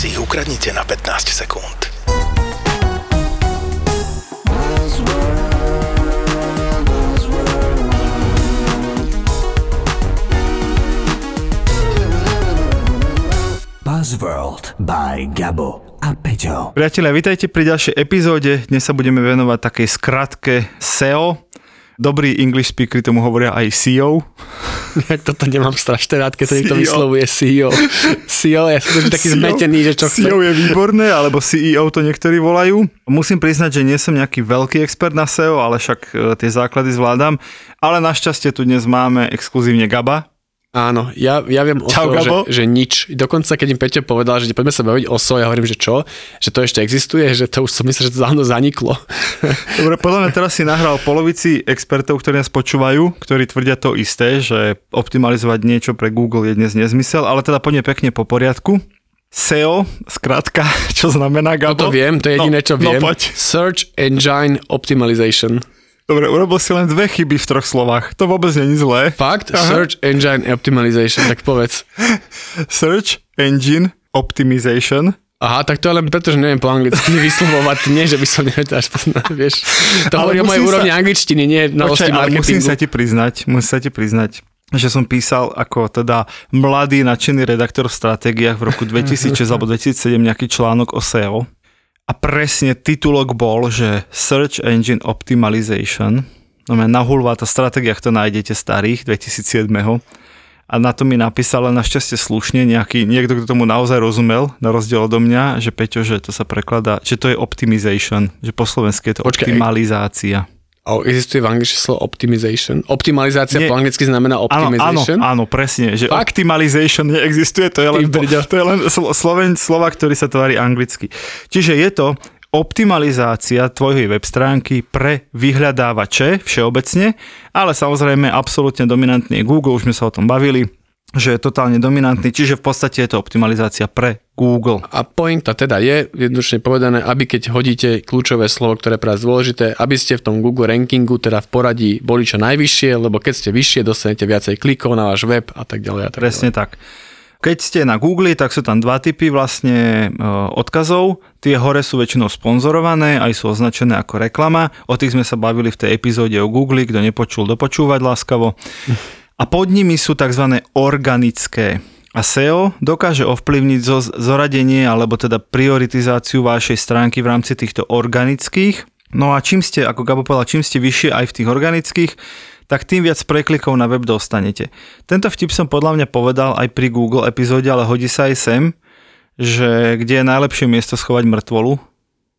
si ich ukradnite na 15 sekúnd. Buzzworld by Gabo a Peťo. Priatelia, vítajte pri ďalšej epizóde. Dnes sa budeme venovať takej skratke SEO. Dobrý English speaker tomu hovoria aj CEO. Toto nemám strašne rád, keď to niekto CEO. vyslovuje CEO. CEO, ja som taký CEO. zmetený, že čo chce. CEO je výborné, alebo CEO to niektorí volajú. Musím priznať, že nie som nejaký veľký expert na SEO, ale však e, tie základy zvládam. Ale našťastie tu dnes máme exkluzívne Gaba. Áno, ja, ja viem o Čau, Gabo. že, že nič. Dokonca, keď im Peťo povedal, že poďme sa baviť o SEO, ja hovorím, že čo? Že to ešte existuje? Že to už som myslel, že to dávno zaniklo. Dobre, podľa mňa teraz si nahral polovici expertov, ktorí nás počúvajú, ktorí tvrdia to isté, že optimalizovať niečo pre Google je dnes nezmysel, ale teda poďme pekne po poriadku. SEO, skrátka, čo znamená Gabo? Toto viem, to je jediné, čo no, viem. No poď. Search Engine Optimization. Dobre, urobil si len dve chyby v troch slovách. To vôbec je zlé. Fakt? Aha. Search Engine Optimization, tak povedz. Search Engine Optimization. Aha, tak to je len preto, že neviem po anglicky vyslovovať, nie, že by som nevedel až poznať, vieš. To hovorí o mojej sa- úrovni angličtiny, nie Počkaj, znalosti ale musím marketingu. sa ti priznať, musím sa ti priznať, že som písal ako teda mladý nadšený redaktor v stratégiách v roku 2006 alebo 2007 nejaký článok o SEO. A presne titulok bol, že Search Engine Optimization, no na hulvát a stratégiách to nájdete starých 2007 a na to mi napísal ale našťastie slušne nejaký, niekto, kto tomu naozaj rozumel, na rozdiel odo mňa, že Peťo, že to sa prekladá, že to je optimization, že po slovensky je to Počkaj. optimalizácia. Existuje v angličtine slovo optimization. Optimalizácia Nie. po anglicky znamená Áno, áno, optimization. áno, presne, že Fakt? optimalization neexistuje, to je len, to je len slo- sloven, slova, ktorý sa tvári anglicky. Čiže je to optimalizácia tvojej web stránky pre vyhľadávače všeobecne, ale samozrejme absolútne dominantný je Google, už sme sa o tom bavili, že je totálne dominantný, čiže v podstate je to optimalizácia pre Google. A pointa teda je, jednoduchne povedané, aby keď hodíte kľúčové slovo, ktoré je pre vás dôležité, aby ste v tom Google rankingu, teda v poradí, boli čo najvyššie, lebo keď ste vyššie, dostanete viacej klikov na váš web a tak ďalej. A tak Presne tak. Keď ste na Google, tak sú tam dva typy vlastne e, odkazov. Tie hore sú väčšinou sponzorované, aj sú označené ako reklama. O tých sme sa bavili v tej epizóde o Google, kto nepočul, dopočúvať láskavo. A pod nimi sú tzv. organické. A SEO dokáže ovplyvniť zo, zoradenie alebo teda prioritizáciu vašej stránky v rámci týchto organických. No a čím ste, ako Gabo povedal, čím ste vyššie aj v tých organických, tak tým viac preklikov na web dostanete. Tento vtip som podľa mňa povedal aj pri Google epizóde, ale hodí sa aj sem, že kde je najlepšie miesto schovať mŕtvolu.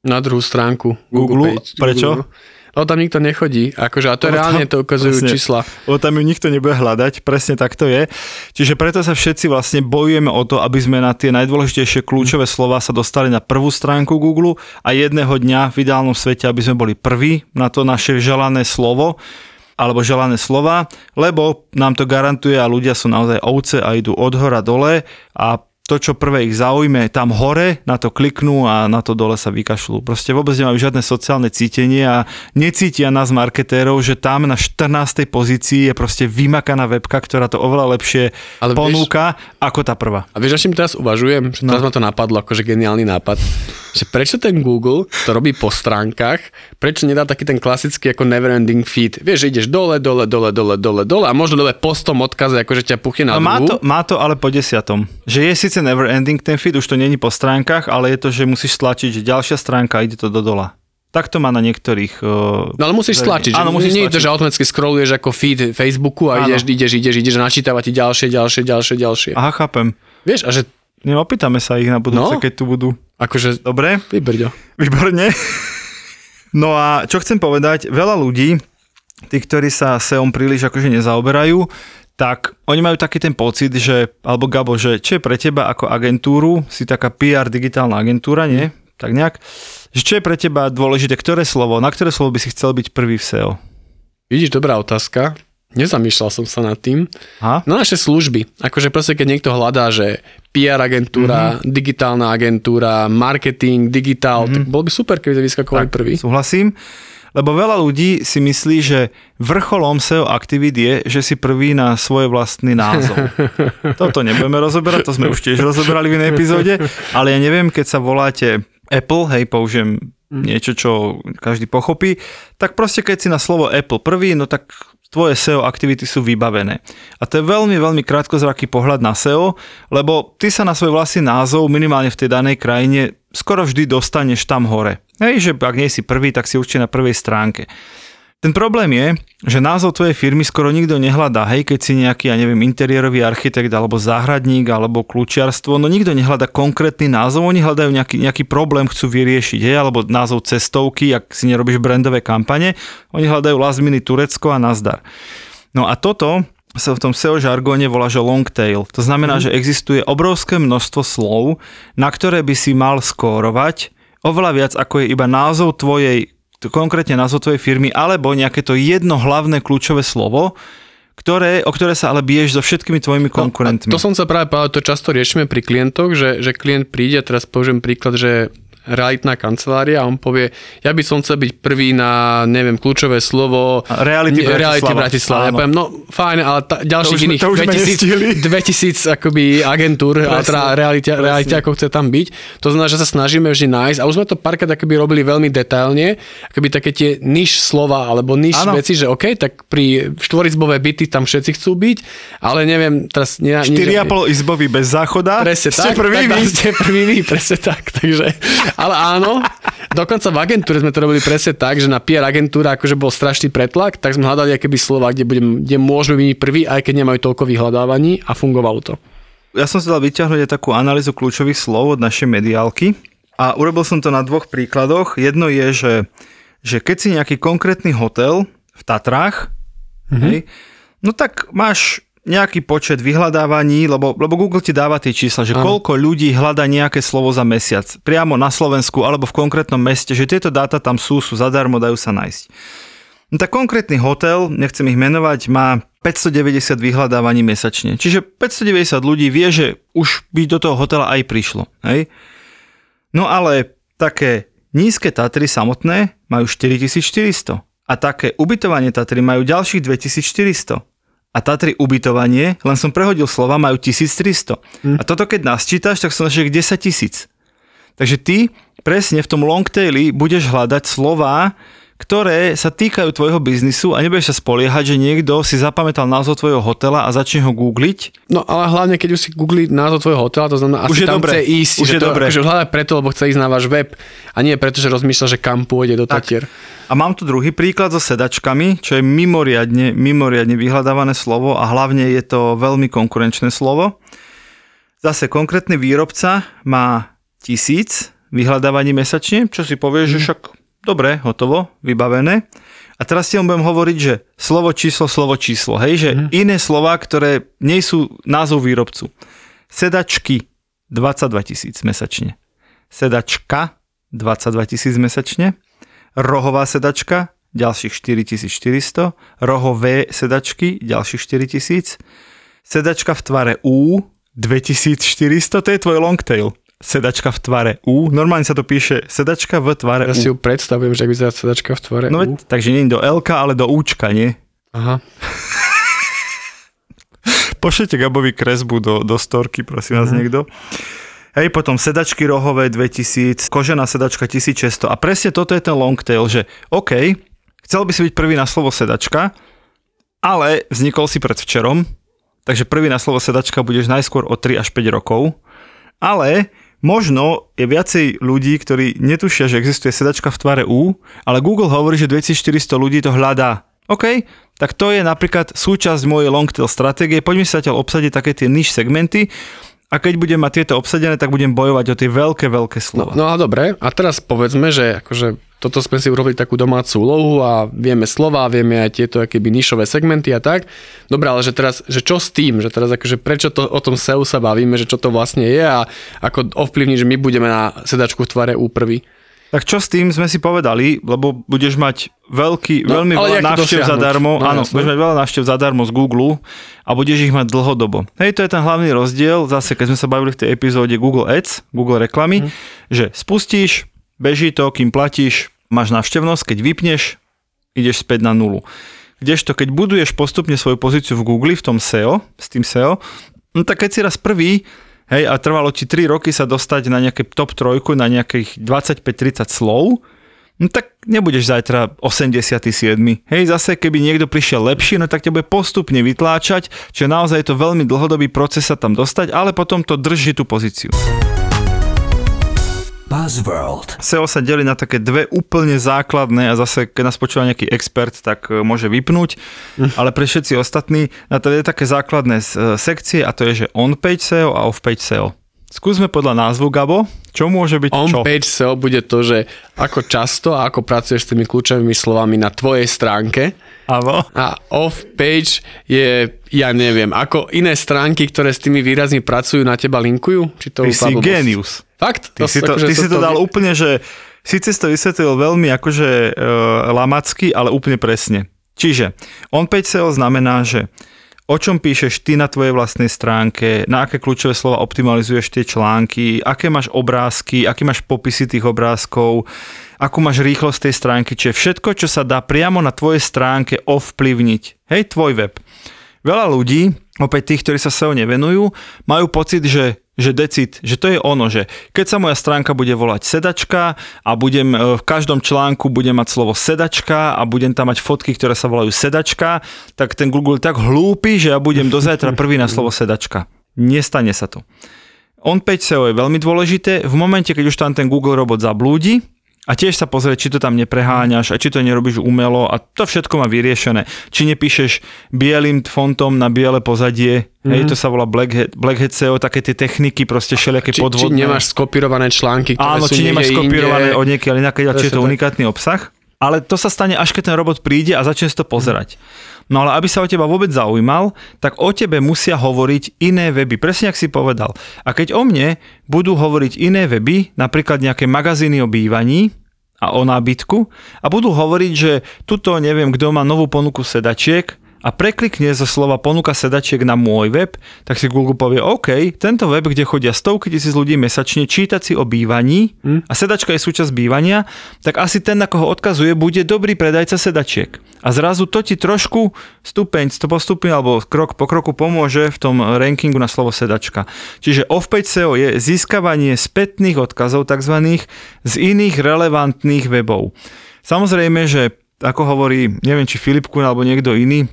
Na druhú stránku Google. Page. Prečo? Google. No tam nikto nechodí, akože a to Lebo reálne, tam- to ukazujú presne. čísla. Lebo tam ju nikto nebude hľadať, presne tak to je. Čiže preto sa všetci vlastne bojujeme o to, aby sme na tie najdôležitejšie kľúčové slova sa dostali na prvú stránku Google a jedného dňa v ideálnom svete, aby sme boli prví na to naše želané slovo alebo želané slova, lebo nám to garantuje a ľudia sú naozaj ovce a idú od hora dole a to, čo prvé ich zaujme, tam hore, na to kliknú a na to dole sa vykašľú. Proste vôbec nemajú žiadne sociálne cítenie a necítia nás marketérov, že tam na 14. pozícii je proste vymakaná webka, ktorá to oveľa lepšie Ale vieš- ponúka ako tá prvá. A vieš, čím teraz uvažujem? Že teraz ma to napadlo, akože geniálny nápad. Že prečo ten Google to robí po stránkach, prečo nedá taký ten klasický ako neverending feed? Vieš, že ideš dole, dole, dole, dole, dole, dole a možno dole postom odkaze, akože ťa puchne na No, má, to, má to ale po desiatom. Že je síce never ending ten feed, už to není po stránkach, ale je to, že musíš stlačiť, že ďalšia stránka ide to do dola. Tak to má na niektorých... Uh, No ale musíš stlačiť, Áno, musíš nie je to, že automaticky scrolluješ ako feed Facebooku a Áno. ideš, ideš, ideš, ideš a načítava ti ďalšie, ďalšie, ďalšie, ďalšie. Aha, chápem. Vieš, a že No, opýtame sa ich na budúce, No. keď tu budú. akože, Dobre? vybrďo. Výborne. No a čo chcem povedať, veľa ľudí, tí, ktorí sa SEOm príliš akože nezaoberajú, tak oni majú taký ten pocit, že, alebo Gabo, že čo je pre teba ako agentúru, si taká PR digitálna agentúra, nie? Tak nejak, že čo je pre teba dôležité, ktoré slovo, na ktoré slovo by si chcel byť prvý v SEO? Vidíš, dobrá otázka. Nezamýšľal som sa nad tým. Ha? Na naše služby. Akože proste, keď niekto hľadá, že PR agentúra, mm-hmm. digitálna agentúra, marketing, digitál, mm-hmm. tak bol by super, keby vyskakovali prvý. Súhlasím. Lebo veľa ľudí si myslí, že vrcholom SEO aktivít je, že si prvý na svoj vlastný názov. Toto nebudeme rozoberať, to sme už tiež rozoberali v inej epizóde, ale ja neviem, keď sa voláte Apple, hej, použijem niečo, čo každý pochopí, tak proste keď si na slovo Apple prvý, no tak tvoje SEO aktivity sú vybavené. A to je veľmi, veľmi krátkozraký pohľad na SEO, lebo ty sa na svoj vlastný názov minimálne v tej danej krajine skoro vždy dostaneš tam hore. Hej, že ak nie si prvý, tak si určite na prvej stránke. Ten problém je, že názov tvojej firmy skoro nikto nehľadá. Hej, keď si nejaký, ja neviem, interiérový architekt alebo záhradník alebo kľúčiarstvo, no nikto nehľadá konkrétny názov, oni hľadajú nejaký, nejaký problém, chcú vyriešiť, hej, alebo názov cestovky, ak si nerobíš brandové kampane, oni hľadajú last minute Turecko a nazdar. No a toto sa v tom SEO žargóne volá, že long tail. To znamená, mm. že existuje obrovské množstvo slov, na ktoré by si mal skórovať oveľa viac, ako je iba názov tvojej konkrétne názov tvojej firmy, alebo nejaké to jedno hlavné kľúčové slovo, ktoré, o ktoré sa ale biješ so všetkými tvojimi konkurentmi. No, to som sa práve povedal, to často riešime pri klientoch, že, že klient príde, teraz použijem príklad, že realitná kancelária a on povie, ja by som chcel byť prvý na, neviem, kľúčové slovo Reality Bratislava. Reality Bratislava. Ja poviem, no fajn, ale ta, ďalších iných to už sme nestihli. 2000, 2000 akoby agentúr, a teda reality, reality ako chce tam byť. To znamená, že sa snažíme vždy nájsť a už sme to párkrát akoby robili veľmi detailne, akoby také tie niž slova alebo niž Áno. veci, že OK, tak pri štvoricbové byty tam všetci chcú byť, ale neviem, teraz... Ne, 4,5 izbový bez záchoda. Presne Ste tak. prvý tak, vy. Ste prvý vy, presne tak. Takže, ale áno, dokonca v agentúre sme to robili presne tak, že na PR agentúra akože bol strašný pretlak, tak sme hľadali akéby slova, kde, budem, kde môžeme byť prvý, aj keď nemajú toľko vyhľadávaní a fungovalo to. Ja som si dal vyťahnuť aj takú analýzu kľúčových slov od našej mediálky a urobil som to na dvoch príkladoch. Jedno je, že, že keď si nejaký konkrétny hotel v Tatrách, mm-hmm. hej, no tak máš nejaký počet vyhľadávaní, lebo, lebo Google ti dáva tie čísla, že koľko ľudí hľadá nejaké slovo za mesiac, priamo na Slovensku alebo v konkrétnom meste, že tieto dáta tam sú, sú zadarmo, dajú sa nájsť. No tak konkrétny hotel, nechcem ich menovať, má 590 vyhľadávaní mesačne. Čiže 590 ľudí vie, že už by do toho hotela aj prišlo. Hej? No ale také nízke Tatry samotné majú 4400 a také ubytovanie Tatry majú ďalších 2400 a Tatry ubytovanie, len som prehodil slova, majú 1300. Hm. A toto keď nasčítaš, tak som našiel 10 tisíc. Takže ty presne v tom long taili budeš hľadať slová, ktoré sa týkajú tvojho biznisu a nebudeš sa spoliehať, že niekto si zapamätal názov tvojho hotela a začne ho googliť. No ale hlavne, keď už si googli názov tvojho hotela, to znamená, Už asi je tam dobre. chce ísť. Už že je to, dobre. Akože hľadá preto, lebo chce ísť na váš web a nie preto, že rozmýšľa, že kam pôjde do Tatier. A mám tu druhý príklad so sedačkami, čo je mimoriadne, mimoriadne vyhľadávané slovo a hlavne je to veľmi konkurenčné slovo. Zase konkrétny výrobca má tisíc vyhľadávaní mesačne, čo si povieš, že však dobre, hotovo, vybavené. A teraz ti len budem hovoriť, že slovo číslo, slovo číslo, hej, že iné slova, ktoré nie sú názov výrobcu. Sedačky 22 tisíc mesačne. Sedačka 22 tisíc mesačne. Rohová sedačka ďalších 4400. Rohové sedačky ďalších 4000. Sedačka v tvare U 2400, to je tvoj long tail. Sedačka v tvare U, normálne sa to píše sedačka v tvare Ja si U. ju predstavujem, že vyzerá sedačka v tvore. No U. veď, takže nie do L, ale do Učka, nie? Aha. Pošlite Gabovi kresbu do, do storky, prosím vás niekto. Hej, potom sedačky rohové 2000, kožená sedačka 1600 a presne toto je ten long tail, že OK, chcel by si byť prvý na slovo sedačka, ale vznikol si pred včerom, takže prvý na slovo sedačka budeš najskôr o 3 až 5 rokov, ale možno je viacej ľudí, ktorí netušia, že existuje sedačka v tvare U, ale Google hovorí, že 2400 ľudí to hľadá. OK, tak to je napríklad súčasť mojej long tail stratégie. Poďme sa zatiaľ obsadiť také tie niž segmenty a keď budem mať tieto obsadené, tak budem bojovať o tie veľké, veľké No, slova. no a dobre, a teraz povedzme, že akože toto sme si urobili takú domácu úlohu a vieme slova, vieme aj tieto akéby nišové segmenty a tak. Dobre, ale že teraz, že čo s tým, že teraz akože prečo to, o tom SEO sa bavíme, že čo to vlastne je a ako ovplyvní, že my budeme na sedačku v tvare úprvy. Tak čo s tým sme si povedali, lebo budeš mať veľký, No, veľmi veľa návštev zadarmo, No, áno, budeš mať veľa návštev zadarmo z Google a budeš ich mať dlhodobo. Hej, to je ten hlavný rozdiel, zase keď sme sa bavili v tej epizóde Google Ads, Google reklamy, Mhm. že spustíš, beží to, kým platíš, máš návštevnosť, keď vypneš, ideš späť na nulu. Kdežto, keď buduješ postupne svoju pozíciu v Google, v tom SEO, s tým SEO, no tak keď si raz prvý, hej, a trvalo ti 3 roky sa dostať na nejaké top trojku, na nejakých 25-30 slov, no tak nebudeš zajtra 87. Hej, zase keby niekto prišiel lepší, no tak ťa bude postupne vytláčať, čiže naozaj je to veľmi dlhodobý proces sa tam dostať, ale potom to drží tú pozíciu. Buzzworld. SEO sa delí na také dve úplne základné a zase, keď nás počúva nejaký expert, tak e, môže vypnúť, ale pre všetci ostatní na to je také základné e, sekcie a to je, že on-page SEO a off-page SEO. Skúsme podľa názvu, Gabo, čo môže byť čo? On-page SEO bude to, že ako často a ako pracuješ s tými kľúčovými slovami na tvojej stránke Áno. a off-page je, ja neviem, ako iné stránky, ktoré s tými výrazmi pracujú, na teba linkujú? Či to Ty si genius. Fakt? Ty si to, akože ty si to dal vie- úplne, že síce si to vysvetlil veľmi akože e, lamacky, ale úplne presne. Čiže on-page SEO znamená, že o čom píšeš ty na tvojej vlastnej stránke, na aké kľúčové slova optimalizuješ tie články, aké máš obrázky, aké máš popisy tých obrázkov, akú máš rýchlosť tej stránky, čiže všetko, čo sa dá priamo na tvojej stránke ovplyvniť. Hej, tvoj web. Veľa ľudí, opäť tých, ktorí sa SEO nevenujú, majú pocit, že že decit, že to je ono, že keď sa moja stránka bude volať sedačka a budem e, v každom článku budem mať slovo sedačka a budem tam mať fotky, ktoré sa volajú sedačka, tak ten Google tak hlúpy, že ja budem do zajtra prvý na slovo sedačka. Nestane sa to. On-page SEO je veľmi dôležité. V momente, keď už tam ten Google robot zablúdi, a tiež sa pozrieť, či to tam nepreháňaš a či to nerobíš umelo a to všetko má vyriešené. Či nepíšeš bielým fontom na biele pozadie, mm-hmm. hej, to sa volá Black Hat, Black Hat SEO, také tie techniky, proste všelijaké Či, či podvodné. nemáš skopírované články, ktoré Áno, sú či nemáš skopírované inde. od niekiaľ inakiaľ, či je to tak. unikátny obsah. Ale to sa stane, až keď ten robot príde a začne si to pozerať. No ale aby sa o teba vôbec zaujímal, tak o tebe musia hovoriť iné weby. Presne ak si povedal. A keď o mne budú hovoriť iné weby, napríklad nejaké magazíny o bývaní, a o nábytku a budú hovoriť, že tuto neviem, kto má novú ponuku sedačiek a preklikne zo slova ponuka sedačiek na môj web, tak si Google povie, OK, tento web, kde chodia stovky tisíc ľudí mesačne čítať si o bývaní a sedačka je súčasť bývania, tak asi ten, na koho odkazuje, bude dobrý predajca sedačiek. A zrazu to ti trošku stupeň, to postupne alebo krok po kroku pomôže v tom rankingu na slovo sedačka. Čiže off-page SEO je získavanie spätných odkazov tzv. z iných relevantných webov. Samozrejme, že ako hovorí, neviem či Filip Kuhn alebo niekto iný,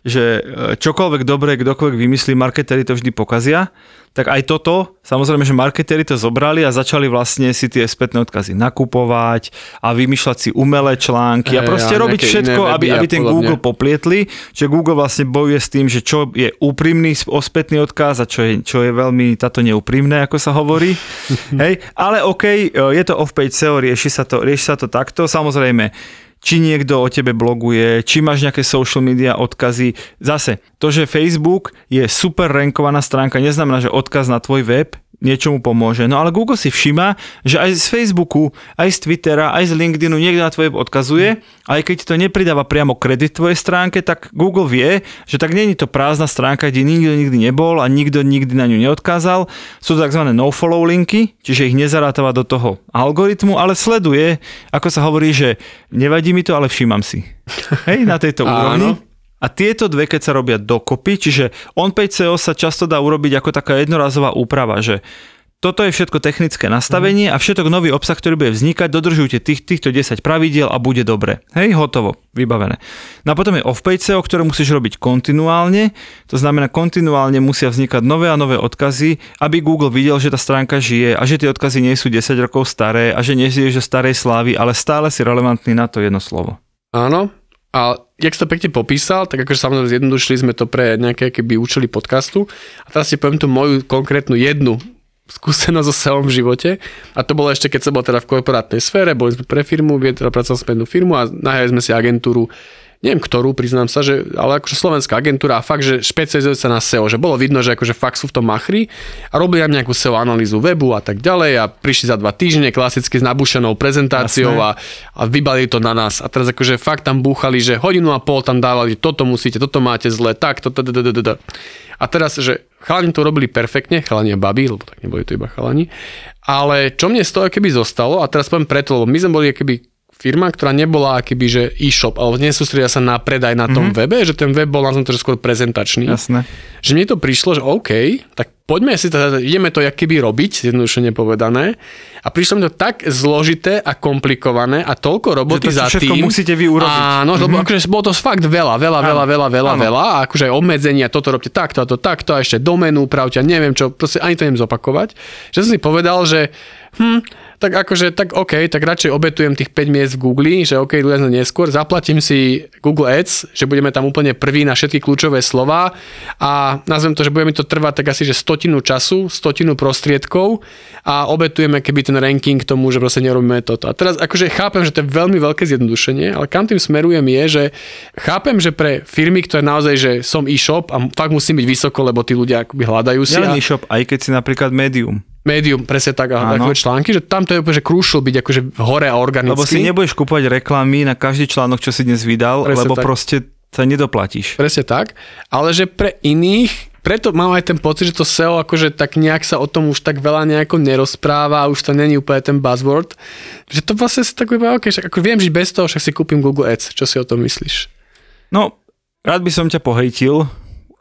že e, čokoľvek dobré, kdokoľvek vymyslí, marketéri to vždy pokazia, tak aj toto, samozrejme, že marketéri to zobrali a začali vlastne si tie spätné odkazy nakupovať a vymýšľať si umelé články a proste a robiť všetko, aby, aby ten. Google poplietli, že Google vlastne bojuje s tým, že čo je úprimný ospätný odkaz a čo je, čo je veľmi táto neúprimné, ako sa hovorí. Hej, ale OK, je to off-page SEO, rieši sa to, rieši sa to takto. Samozrejme, či niekto o tebe bloguje, či máš nejaké social media odkazy. Zase, to, že Facebook je super rankovaná stránka, neznamená, že odkaz na tvoj web niečomu pomôže. No ale Google si všíma, že aj z Facebooku, aj z Twittera, aj z LinkedInu niekto na tvoj web odkazuje, aj keď to nepridáva priamo kredit tvojej stránke, tak Google vie, že tak není to prázdna stránka, kde nikto nikdy nebol a nikto nikdy na ňu neodkázal. Sú to tzv. no-follow linky, čiže ich nezarátava do toho algoritmu, ale sleduje, ako sa hovorí, že nevadí mi to, ale všímam si. Hej, na tejto Áno. A tieto dve, keď sa robia dokopy, čiže on-page SEO sa často dá urobiť ako taká jednorazová úprava, že toto je všetko technické nastavenie a všetok nový obsah, ktorý bude vznikať, dodržujte tých, týchto 10 pravidiel a bude dobre. Hej, hotovo, vybavené. No a potom je off-page SEO, ktoré musíš robiť kontinuálne, to znamená kontinuálne musia vznikať nové a nové odkazy, aby Google videl, že tá stránka žije a že tie odkazy nie sú 10 rokov staré a že nie si zo starej slávy, ale stále si relevantný na to jedno slovo. Áno, A jak si to pekne popísal, tak akože samozrejme zjednodušili sme to pre nejaké keby účely podcastu. A teraz si poviem tú moju konkrétnu jednu skúsenosť SEO v živote. A to bolo ešte, keď som bol teda v korporátnej sfére, boli sme pre firmu, teda pracoval sme jednu firmu a nahajali sme si agentúru neviem ktorú, priznám sa, že, ale akože slovenská agentúra a fakt, že špecializuje sa na SEO, že bolo vidno, že akože fakt sú v tom machri a robili nám nejakú SEO analýzu webu a tak ďalej a prišli za dva týždne klasicky s nabušenou prezentáciou a, a vybalili to na nás. A teraz akože fakt tam búchali, že hodinu a pol tam dávali, toto musíte, toto máte zle, tak, toto, a teraz, že chalani to robili perfektne, chalani a baby, lebo tak neboli to iba chalani, ale čo mne z toho keby zostalo, a teraz poviem preto, lebo my sme boli keby firma, ktorá nebola akýby, že e-shop, alebo nesústredia sa na predaj na tom mm-hmm. webe, že ten web bol na tom skôr prezentačný. Jasné. Že mne to prišlo, že OK, tak poďme si to, ideme to keby robiť, zjednodušene povedané. A prišlo mi to tak zložité a komplikované a toľko roboty že to za tým. musíte vy urobiť. Áno, mm-hmm. lebo akože bolo to fakt veľa, veľa, veľa, veľa, veľa, Áno. veľa. A akože aj obmedzenia, toto robte takto a to takto a ešte doménu upravte a neviem čo, proste ani to neviem zopakovať. Že som si povedal, že hm, tak akože, tak OK, tak radšej obetujem tých 5 miest v Google, že OK, ľudia neskôr, zaplatím si Google Ads, že budeme tam úplne prví na všetky kľúčové slova a nazvem to, že budeme to trvať tak asi, že stotinu času, stotinu prostriedkov a obetujeme keby ten ranking tomu, že proste nerobíme toto. A teraz akože chápem, že to je veľmi veľké zjednodušenie, ale kam tým smerujem je, že chápem, že pre firmy, ktoré naozaj, že som e-shop a fakt musím byť vysoko, lebo tí ľudia akoby hľadajú si. Nielen a- e-shop, aj keď si napríklad medium. Presne tak, a takové články, že tam to je úplne, že crucial byť akože hore a organicky. Lebo si nebudeš kúpovať reklamy na každý článok, čo si dnes vydal, Presne lebo tak. proste sa nedoplatíš. Presne tak, ale že pre iných, preto mám aj ten pocit, že to SEO akože tak nejak sa o tom už tak veľa nejako nerozpráva, už to není úplne ten buzzword, že to vlastne si tak iba, okay, však ako viem žiť bez toho, však si kúpim Google Ads, čo si o tom myslíš? No, rád by som ťa pohejtil,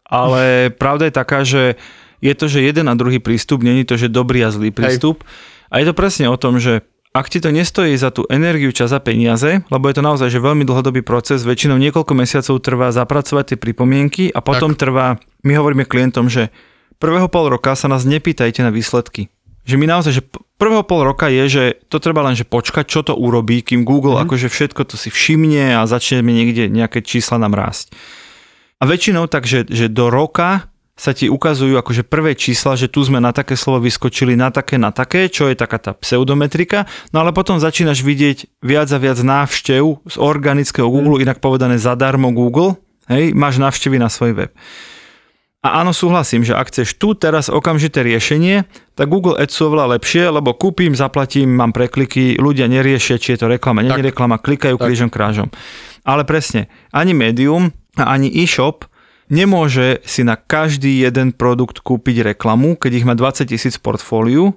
ale pravda je taká, že je to, že jeden a druhý prístup, není to, že dobrý a zlý prístup. A je to presne o tom, že ak ti to nestojí za tú energiu, čas a peniaze, lebo je to naozaj že veľmi dlhodobý proces, väčšinou niekoľko mesiacov trvá zapracovať tie pripomienky a potom tak. trvá, my hovoríme klientom, že prvého pol roka sa nás nepýtajte na výsledky. Že my naozaj, že prvého pol roka je, že to treba len že počkať, čo to urobí, kým Google mm. akože všetko to si všimne a začneme niekde nejaké čísla nám rásť. A väčšinou tak, že, že do roka sa ti ukazujú akože prvé čísla, že tu sme na také slovo vyskočili, na také, na také, čo je taká tá pseudometrika, no ale potom začínaš vidieť viac a viac návštev z organického Google, inak povedané zadarmo Google, hej, máš návštevy na svoj web. A áno, súhlasím, že ak chceš tu teraz okamžité riešenie, tak Google Ads sú oveľa lepšie, lebo kúpim, zaplatím, mám prekliky, ľudia neriešia, či je to reklama, nie je reklama, klikajú Tak. krížom krážom. Ale presne, ani Medium a ani e-shop nemôže si na každý jeden produkt kúpiť reklamu, keď ich má 20 tisíc v portfóliu,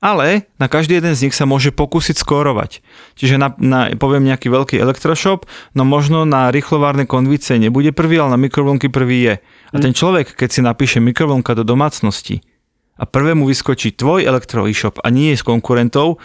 ale na každý jeden z nich sa môže pokúsiť skórovať. Čiže na, na, poviem nejaký veľký elektroshop, no možno na rýchlovárne konvice nebude prvý, ale na mikrovlnky prvý je. A ten človek, keď si napíše mikrovlnka do domácnosti a prvému vyskočí tvoj elektro e-shop a nie je z konkurentov,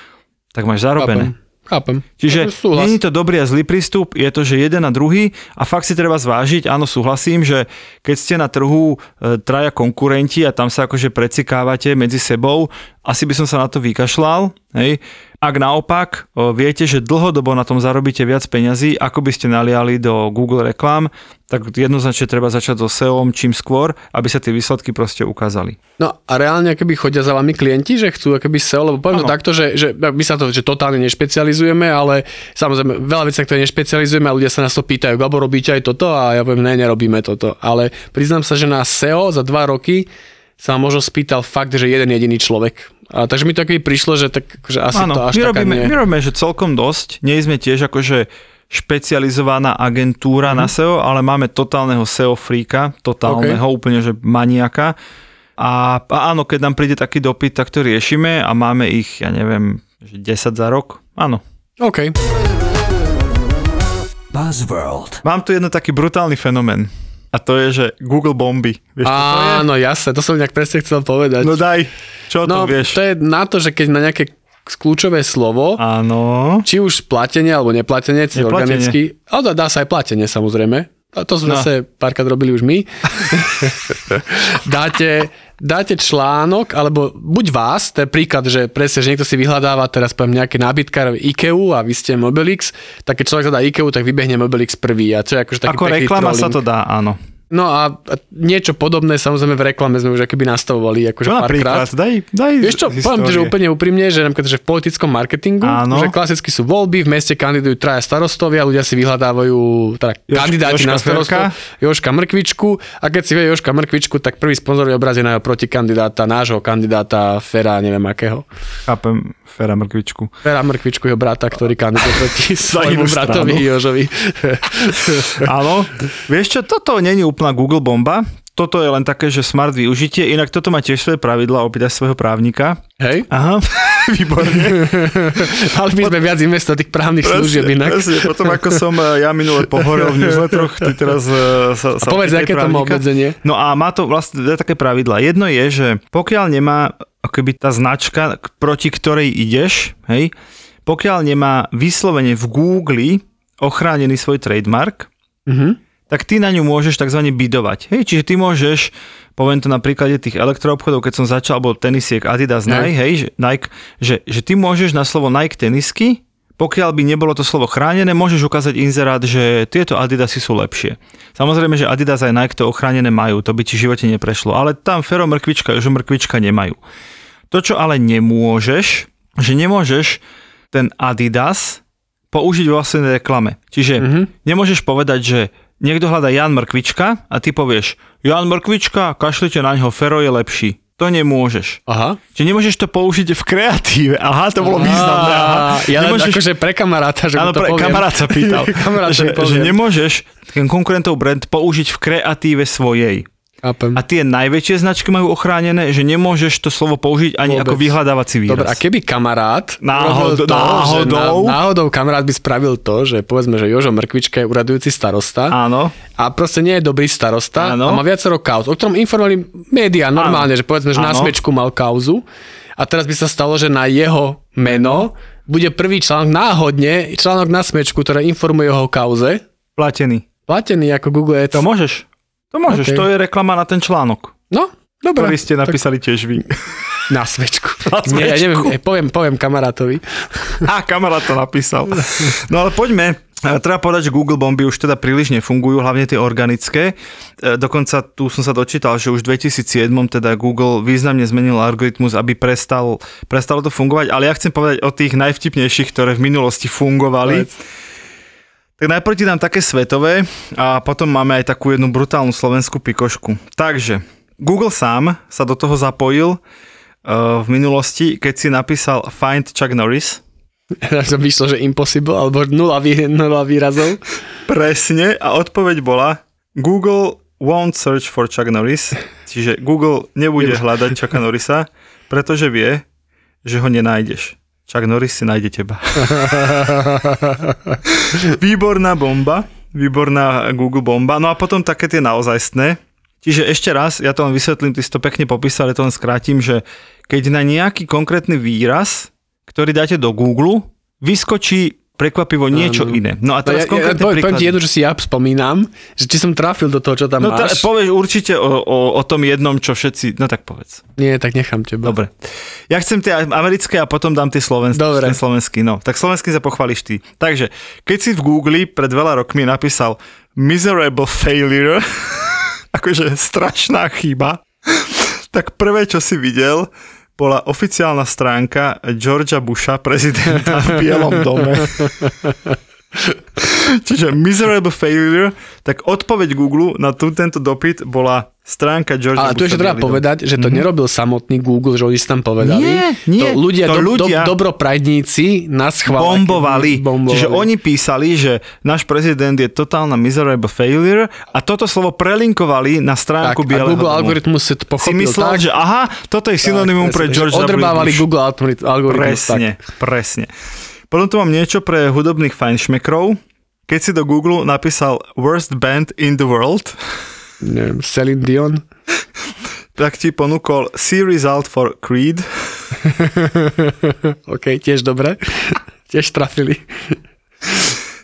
tak máš zarobené. Chápem. Chápem. Čiže nie je to dobrý a zlý prístup, je to, že jeden a druhý a fakt si treba zvážiť, áno súhlasím, že keď ste na trhu e, traja konkurenti a tam sa akože precikávate medzi sebou, asi by som sa na to vykašľal, hej. Ak naopak viete, že dlhodobo na tom zarobíte viac peňazí, ako by ste naliali do Google reklám, tak jednoznačne treba začať so SEOom čím skôr, aby sa tie výsledky proste ukázali. No a reálne keby chodia za vami klienti, že chcú akoby SEO, lebo poviem to Áno. takto, že, že my sa to že totálne nešpecializujeme, ale samozrejme veľa vecí, ktoré nešpecializujeme a ľudia sa nás to pýtajú, Gabo, robíte aj toto? A ja poviem, ne, nerobíme toto. Ale priznám sa, že na SEO za dva roky sa možno spýtal fakt, že jeden jediný človek. A, takže mi to akoby prišlo, že, tak, že asi Áno, to až my, taká robíme, nie. my robíme, že celkom dosť. Nie sme tiež akože špecializovaná agentúra mm-hmm. na SEO, ale máme totálneho SEO freaka, totálneho, okay. úplne že maniaka. A, a áno, keď nám príde taký dopyt, tak to riešime a máme ich, ja neviem, že 10 za rok. Áno. OK. Buzzworld. Mám tu jeden taký brutálny fenomén. A to je, že Google bomby. Vieš, čo to je? Áno, jasne, to som nejak presne chcel povedať. No daj, čo no, tom vieš? to je na to, že keď na nejaké kľúčové slovo, Áno. či už platenie alebo neplatenie, cez organicky, ale dá, dá sa aj platenie samozrejme. A to sme No. zase párkrát robili už my. dáte, dáte článok, alebo buď vás, to je príklad, že presne, že niekto si vyhľadáva teraz poviem nejaké nábytkárov IKEA a vy ste Mobilix, tak keď človek zadá IKEA, tak vybehne Mobilix prvý. A čo je akože taký Ako reklama trolling. sa to dá, áno. No a, a niečo podobné samozrejme v reklame sme už akoby nastavovali akože napríklad? párkrát. Daj, daj Vieš čo, z poviem ti, že histórie. úplne úprimne, že napríklad, že v politickom marketingu, Áno. že klasicky sú voľby, v meste kandidujú traja starostovia, ľudia si vyhľadávajú teda Jož- kandidáti Jožka na starostov, Joška Mrkvičku a keď si vie Joška Mrkvičku, tak prvý sponzorový obraz je na jeho protikandidáta, nášho kandidáta Fera, neviem akého. Chápem, Fera Mrkvičku. Fera Mrkvičku, jeho brata, ktorý kandiduje proti svojmu bratovi. Jožovi. Áno. Vieš čo, toto není úplná Google bomba. Toto je len také, že smart využitie. Inak toto má tiež svoje pravidla, opýtaj svojho právnika. Hej? Aha, výborne. Ale my sme viac investo tých právnych služieb inak. presne. Potom ako som eh, ja minule pohorel v newsletteroch, ty teraz eh, sa, sa povedz, opýtaj aké to má obmedzenie? No a má to vlastne také pravidla. Jedno je, že pokiaľ nemá akoby tá značka, proti ktorej ideš, hej, pokiaľ nemá vyslovene v Google ochránený svoj trademark, Mhm. Tak ty na ňu môžeš tzv. bidovať. Hej, čiže ty môžeš, poviem to na príklade tých elektroobchodov, keď som začal, alebo tenisiek Adidas Hej. Nike, hej, že, Nike, že, že ty môžeš na slovo Nike tenisky, pokiaľ by nebolo to slovo chránené, môžeš ukázať inzerát, že tieto Adidasy sú lepšie. Samozrejme, že Adidas aj Nike to ochránené majú, to by ti v živote neprešlo, ale tam Fero Mrkvička, Jožo Mrkvička nemajú. To, čo ale nemôžeš, že nemôžeš ten Adidas použiť vo vlastnej reklame. Čiže mm-hmm. nemôžeš povedať, že niekto hľadá Jan Mrkvička a ty povieš Jan Mrkvička, kašlite na ňo, Fero je lepší. To nemôžeš. Aha. Čiže nemôžeš to použiť v kreatíve. Aha, to bolo významné. Aha. Ja len akože pre kamaráta, že Áno, pre, poviem. kamarát sa pýtal, Kamarát že, že nemôžeš ten konkurentov brand použiť v kreatíve svojej. Chápem. A tie najväčšie značky majú ochránené, že nemôžeš to slovo použiť ani Vôbec. ako vyhľadávací výraz. Dobre, a keby kamarát Náhodou- urobil to, náhodou? ná- náhodou kamarát by spravil to, že povedzme, že Jožo Mrkvička je uradujúci starosta Áno. a proste nie je dobrý starosta Áno. a má viacero kauz, o ktorom informovali médiá normálne, že povedzme, že na Áno. smečku mal kauzu a teraz by sa stalo, že na jeho meno bude prvý článok náhodne, článok na smečku, ktorý informuje o kauze, Platený. platený ako Google To Ads. môžeš. To môžeš, OK. to je reklama na ten článok, No, dobre. ktorý ste napísali tiež vy. Na svečku. Na Nie, ja svečku. neviem, eh, poviem, poviem kamarátovi. A kamarát to napísal. No ale poďme. E, Treba povedať, že Google bomby už teda príliš nefungujú, hlavne tie organické. E, Dokonca tu som sa dočítal, že už v 2007 teda Google významne zmenil algoritmus, aby prestal, prestalo to fungovať, ale ja chcem povedať o tých najvtipnejších, ktoré v minulosti fungovali. Povedz. Tak najprv ti dám také svetové a potom máme aj takú jednu brutálnu slovenskú pikošku. Takže Google sám sa do toho zapojil uh, v minulosti, keď si napísal Find Chuck Norris. Ja som vyšlo, že impossible, alebo nula, vý, nula výrazov. Presne a odpoveď bola Google won't search for Chuck Norris, čiže Google nebude hľadať Chucka Norrisa, pretože vie, že ho nenájdeš. Chuck Norris si nájde teba. Výborná bomba, výborná Google bomba. No a potom také tie naozajstné. Čiže ešte raz, ja to len vysvetlím, ty si to pekne popísal, ja to len skrátim, že keď na nejaký konkrétny výraz, ktorý dáte do Google, vyskočí prekvapivo niečo Áno. iné. No a No, teraz ja, ja, konkrétne poviem, ti jednu, že si ja spomínam, že či som trafil do toho, čo tam No máš. povieš určite o, o, o tom jednom, čo všetci... No tak povedz. Nie, tak nechám teba. Dobre. Ja chcem tie americké a potom dám tie slovenské. Dobre. Ten slovenský, no. Tak slovenský sa pochváliš ty. Takže, keď si v Google pred veľa rokmi napísal miserable failure, akože strašná chyba, tak prvé, čo si videl, bola oficiálna stránka Georgia Busha, prezidenta v Bielom dome. Čiže miserable failure, tak odpoveď Google na tu, tento dopyt bola stránka Georgia Ale tu ešte treba povedať, že to nerobil samotný Google, že oni si tam povedali. Nie, nie, To ľudia, to do, ľudia- do, dobroprajdníci na schvál. bombovali. bombovali. Čiže oni písali, že náš prezident je totálna miserable failure a toto slovo prelinkovali na tak, stránku a Bieleho Google domu. algoritmus si to si pochopil myslel, tak, že aha, toto je synonymum tak, pre George. Odrbávali. Google algorit- algoritmus. Presne, presne. Potom tu mám niečo pre hudobných fajnšmekrov. Keď si do Google napísal worst band in the world. Neviem, Celine Dion. tak ti ponúkol see result for Creed. OK, tiež dobre. tiež trafili.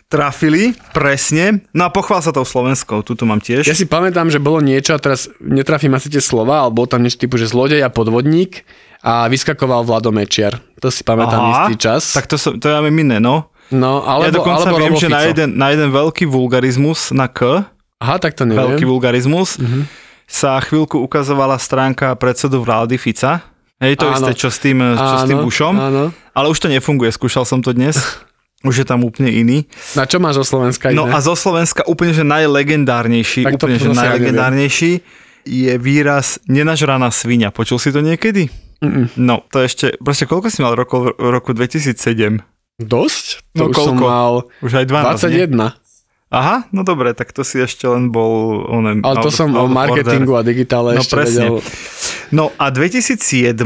Trafili, presne. No a pochvál sa tou Slovenskou, tuto mám tiež. Ja si pamätám, že bolo niečo, a teraz netrafím asi tie slova, ale bolo tam niečo typu, že zlodej a podvodník a vyskakoval Vlado Mečiar. To si pamätám istý čas. Tak to, som, to ja viem iné, no. no, ja alebo, dokonca alebo viem, Robo že na Fico. jeden, na jeden veľký vulgarizmus na K, Aha, tak to neviem. veľký vulgarizmus, Mhm. sa chvíľku ukazovala stránka predsedu vlády Fica. Hej, to Áno. isté, čo s tým, čo s tým Áno, Bušom. áno. Ale už to nefunguje, skúšal som to dnes. Už je tam úplne iný. Na čo máš zo Slovenska No iné? a zo Slovenska úplne, že najlegendárnejší, Tak úplne, že ja najlegendárnejší je výraz nenažraná svinia. Počul si to niekedy? Mm-mm. No, to ešte, proste koľko si mal rokov v roku 2007? Dosť? To No už som koľko? mal Už aj 12, nie? 21. Aha, no dobre, tak to si ešte len bol... Onem, Ale to out- som o out of marketingu order. a digitále No ešte presne. vedel. No a 2007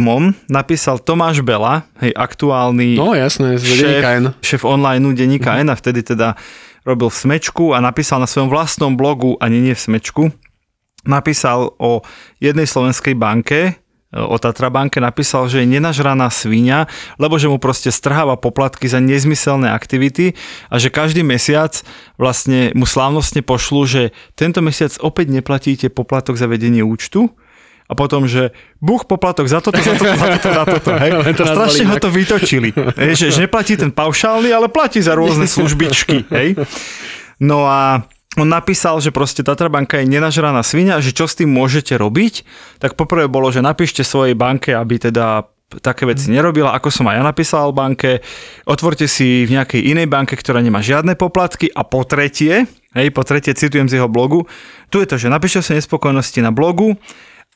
napísal Tomáš Bela, hej, aktuálny No jasné, šéf, šéf online denníka N a vtedy teda robil v Smečku a napísal na svojom vlastnom blogu, ani nie v Smečku, napísal o jednej slovenskej banke, o Tatra banke napísal, že je nenažraná svinia, lebo že mu proste strháva poplatky za nezmyselné aktivity a že každý mesiac vlastne mu slávnostne pošlu, že tento mesiac opäť neplatíte poplatok za vedenie účtu a potom, že buch poplatok za toto, za toto, za toto, za toto. Hej. A strašne ho to vytočili. Hej, že, že neplatí ten paušálny, ale platí za rôzne službičky. Hej. No a on napísal, že proste Tatra banka je nenažraná svinia a že čo s tým môžete robiť, tak poprvé bolo, že napíšte svojej banke, aby teda také veci nerobila, ako som aj ja napísal banke, otvorte si v nejakej inej banke, ktorá nemá žiadne poplatky. A po tretie, hej, po tretie citujem z jeho blogu, tu je to, že napíšte sa nespokojnosti na blogu,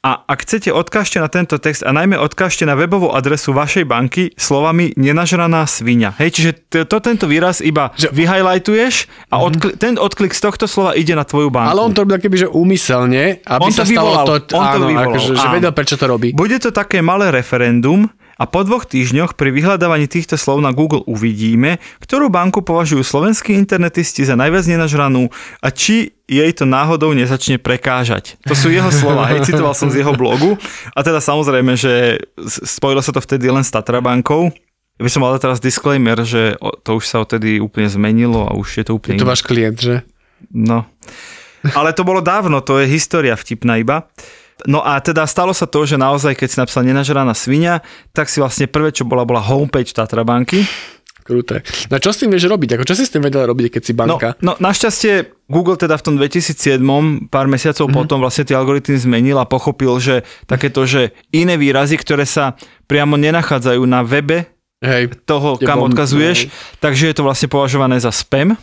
a ak chcete, odkážte na tento text a najmä odkážte na webovú adresu vašej banky slovami nenažraná svinia. Hej, čiže to, to tento výraz iba že... vyhighlightuješ a odkli- ten odklik z tohto slova ide na tvoju banku. Ale on to robil keby, že úmyselne, aby On to sa stalo vyvolal, to, on to áno, vyvolal, akože, že vedel, prečo to robí. Bude to také malé referendum a po dvoch týždňoch pri vyhľadávaní týchto slov na Google uvidíme, ktorú banku považujú slovenskí internetisti za najviac nenažranú a či jej to náhodou nezačne prekážať. To sú jeho slova, hej, citoval som z jeho blogu a teda samozrejme, že spojilo sa to vtedy len s Tatra bankou. Ja by som mal teraz disclaimer, že to už sa odtedy úplne zmenilo a už je to úplne Je to váš klient, že? No. Ale to bolo dávno, to je história vtipná iba. No a teda stalo sa to, že naozaj, keď si napísal nenažraná svinia, tak si vlastne prvé, čo bola, bola homepage Tatra banky. Kruté. No čo s tým vieš robiť? Ako čo si s tým vedel robiť, keď si No, banka? no našťastie Google teda v tom 2007, pár mesiacov mm-hmm. potom vlastne tie algoritmy zmenil a pochopil, že takéto, že iné výrazy, ktoré sa priamo nenachádzajú na webe Hej, toho, kam bom- odkazuješ, takže je to vlastne považované za spam,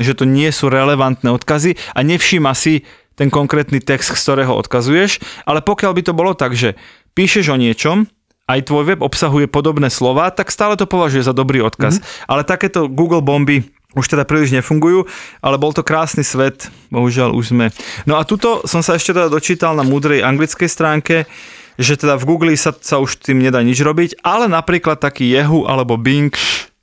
že to nie sú relevantné odkazy a nevšíma si ten konkrétny text, z ktorého odkazuješ, ale pokiaľ by to bolo tak, že píšeš o niečom, aj tvoj web obsahuje podobné slova, tak stále to považuje za dobrý odkaz. Mm-hmm. Ale takéto Google bomby už teda príliš nefungujú, ale bol to krásny svet, bohužiaľ už sme. No a tuto som sa ešte teda dočítal na múdrej anglickej stránke, že teda v Google sa, sa už tým nedá nič robiť, ale napríklad taký Yahoo alebo Bing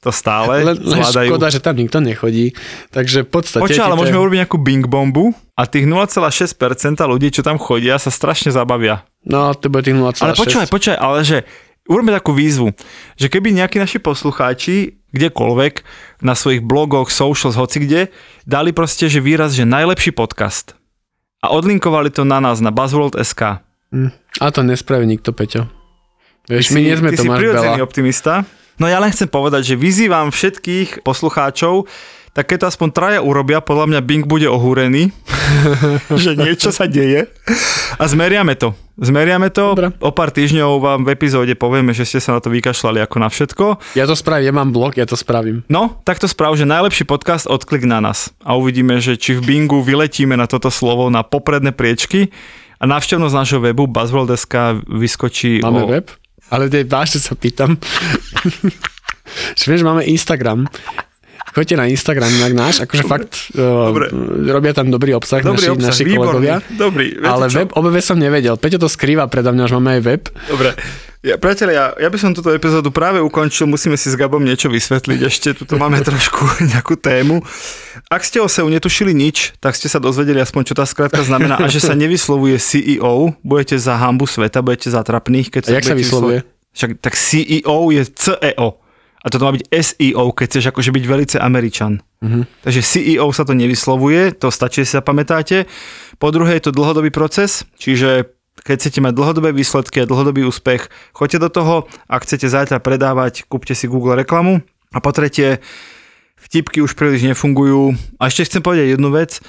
to stále len, len zvládajú. škoda, že tam nikto nechodí. Takže v podstate... Počkaj, ale môžeme urobiť nejakú Bing bombu a tých 0,6% ľudí, čo tam chodia, sa strašne zabavia. No, to bude tých 0,6. Ale počkaj, počkaj, ale že urobme takú výzvu, že keby nejakí naši poslucháči kdekoľvek na svojich blogoch, socials, hoci kde, dali proste, že výraz, že najlepší podcast a odlinkovali to na nás, na Buzzworld.sk. Hm. A to nespraví nikto, Peťo. Vieš, my nie sme ty si Tomáš prirodzený Bela. optimista. No ja len chcem povedať, že vyzývam všetkých poslucháčov, tak keď to aspoň traja urobia, podľa mňa Bing bude ohúrený, že niečo sa deje a zmeriame to. Zmeriame to, Dobre. o pár týždňov vám v epizóde povieme, že ste sa na to vykašľali ako na všetko. Ja to spravím, ja mám blog, ja to spravím. No, tak to správ, že najlepší podcast odklik na nás a uvidíme, že či v Bingu vyletíme na toto slovo na popredné priečky a návštevnosť nášho webu buzzworld.sk vyskočí Máme o... web? Ale tej vážne sa pýtam. že vieš, máme Instagram. Choďte na Instagram, inak náš, akože fakt Dobre. uh, robia tam dobrý obsah Dobrý naši, obsah, naši výborný, kolegovia. dobrý. Ale čo? web OBV som nevedel. Peťo to skrýva predo mňa, že máme aj web. Dobre. Ja, priatelia, ja by som túto epizódu práve ukončil, musíme si s Gabom niečo vysvetliť, ešte tu máme trošku nejakú tému. Ak ste o SEO netušili nič, tak ste sa dozvedeli aspoň, čo tá skratka znamená a že sa nevyslovuje CEO, budete za hambu sveta, budete za trapných. Keď A jak sa vyslovuje? vyslo- Však tak CEO je CEO. A toto má byť SEO, keď chceš akože byť velice Američan. Uh-huh. Takže CEO sa to nevyslovuje, to stačí, si sa pamätáte. Po druhé je to dlhodobý proces, čiže keď chcete mať dlhodobé výsledky a dlhodobý úspech, choďte do toho. Ak chcete zajtra predávať, kúpte si Google reklamu. A po tretie, vtipky už príliš nefungujú. A ešte chcem povedať jednu vec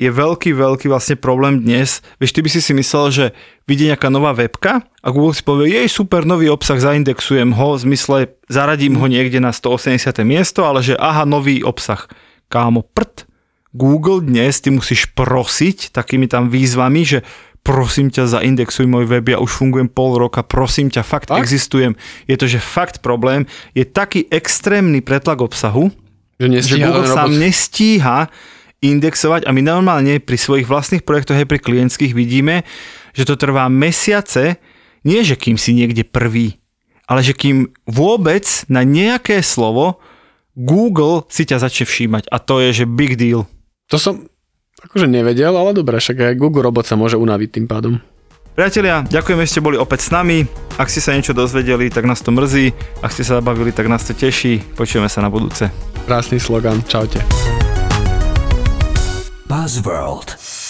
je veľký, veľký vlastne problém dnes. Vieš, ty by si si myslel, že vidie nejaká nová webka a Google si povie, jej super, nový obsah, zaindexujem ho, v zmysle zaradím ho niekde na 180. miesto, ale že aha, nový obsah. Kámo, prd. Google dnes ty musíš prosiť takými tam výzvami, že prosím ťa, zaindexuj môj web, ja už fungujem pol roka, prosím ťa, fakt tak? existujem. Je to, že fakt problém, je taký extrémny pretlak obsahu, že, že Google sám nestíha indexovať a my normálne pri svojich vlastných projektoch aj pri klientských vidíme, že to trvá mesiace, nie že kým si niekde prvý, ale že kým vôbec na nejaké slovo Google si ťa začne všímať a to je, že big deal. To som akože nevedel, ale dobre, však aj Google robot sa môže unaviť tým pádom. Priatelia, ďakujem, že ste boli opäť s nami. Ak ste sa niečo dozvedeli, tak nás to mrzí. Ak ste sa zabavili, tak nás to teší. Počujeme sa na budúce. Krásny slogan. Čaute. Buzzworld.